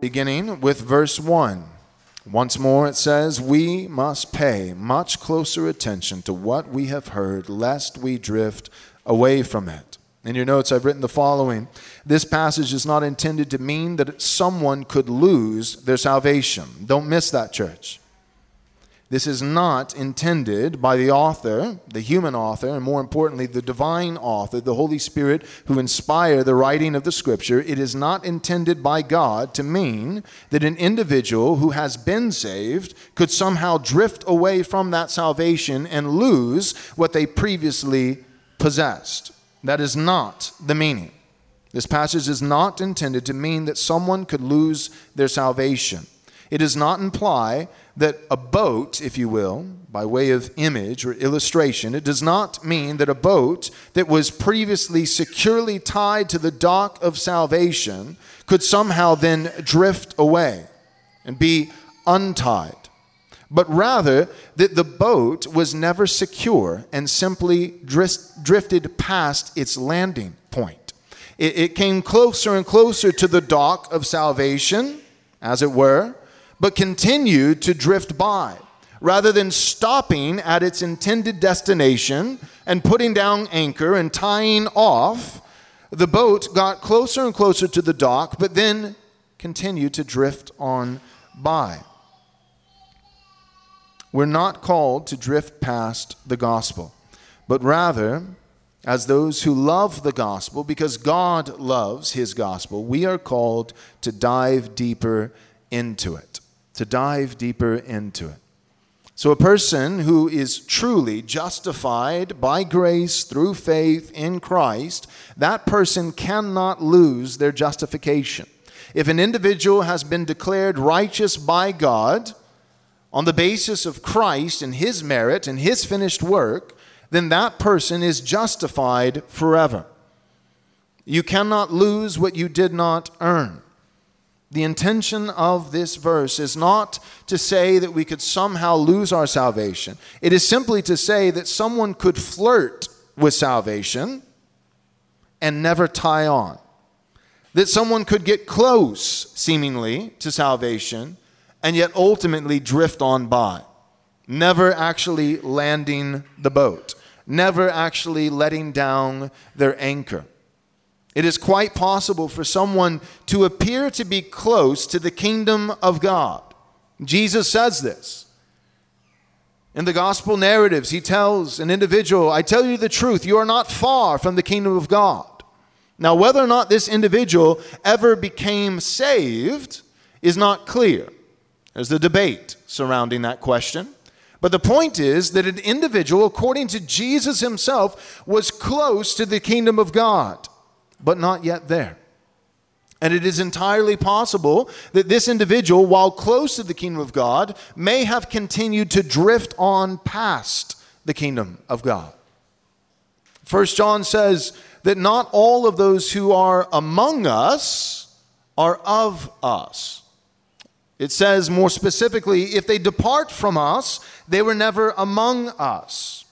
Beginning with verse 1. Once more it says, We must pay much closer attention to what we have heard, lest we drift away from it. In your notes, I've written the following This passage is not intended to mean that someone could lose their salvation. Don't miss that, church. This is not intended by the author, the human author, and more importantly, the divine author, the Holy Spirit who inspired the writing of the scripture. It is not intended by God to mean that an individual who has been saved could somehow drift away from that salvation and lose what they previously possessed. That is not the meaning. This passage is not intended to mean that someone could lose their salvation. It does not imply that a boat, if you will, by way of image or illustration, it does not mean that a boat that was previously securely tied to the dock of salvation could somehow then drift away and be untied. But rather, that the boat was never secure and simply drifted past its landing point. It, it came closer and closer to the dock of salvation, as it were, but continued to drift by. Rather than stopping at its intended destination and putting down anchor and tying off, the boat got closer and closer to the dock, but then continued to drift on by. We're not called to drift past the gospel, but rather, as those who love the gospel, because God loves his gospel, we are called to dive deeper into it to dive deeper into it. So, a person who is truly justified by grace through faith in Christ, that person cannot lose their justification. If an individual has been declared righteous by God on the basis of Christ and his merit and his finished work, then that person is justified forever. You cannot lose what you did not earn. The intention of this verse is not to say that we could somehow lose our salvation. It is simply to say that someone could flirt with salvation and never tie on. That someone could get close, seemingly, to salvation and yet ultimately drift on by, never actually landing the boat, never actually letting down their anchor. It is quite possible for someone to appear to be close to the kingdom of God. Jesus says this. In the gospel narratives, he tells an individual, I tell you the truth, you are not far from the kingdom of God. Now, whether or not this individual ever became saved is not clear. There's the debate surrounding that question. But the point is that an individual, according to Jesus himself, was close to the kingdom of God but not yet there. And it is entirely possible that this individual, while close to the kingdom of God, may have continued to drift on past the kingdom of God. First John says that not all of those who are among us are of us. It says more specifically, if they depart from us, they were never among us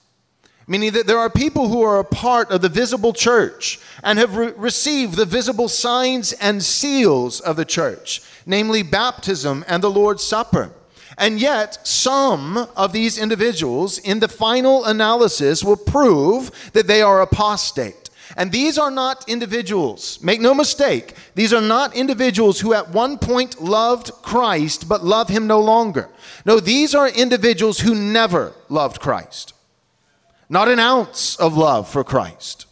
meaning that there are people who are a part of the visible church and have re- received the visible signs and seals of the church, namely baptism and the Lord's Supper. And yet, some of these individuals, in the final analysis, will prove that they are apostate. And these are not individuals, make no mistake, these are not individuals who at one point loved Christ but love him no longer. No, these are individuals who never loved Christ not an ounce of love for Christ.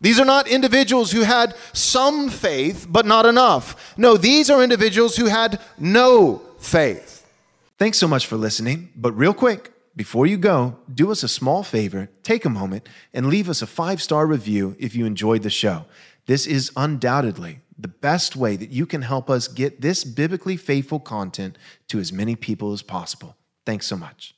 These are not individuals who had some faith, but not enough. No, these are individuals who had no faith. Thanks so much for listening. But real quick, before you go, do us a small favor, take a moment, and leave us a five star review if you enjoyed the show. This is undoubtedly the best way that you can help us get this biblically faithful content to as many people as possible. Thanks so much.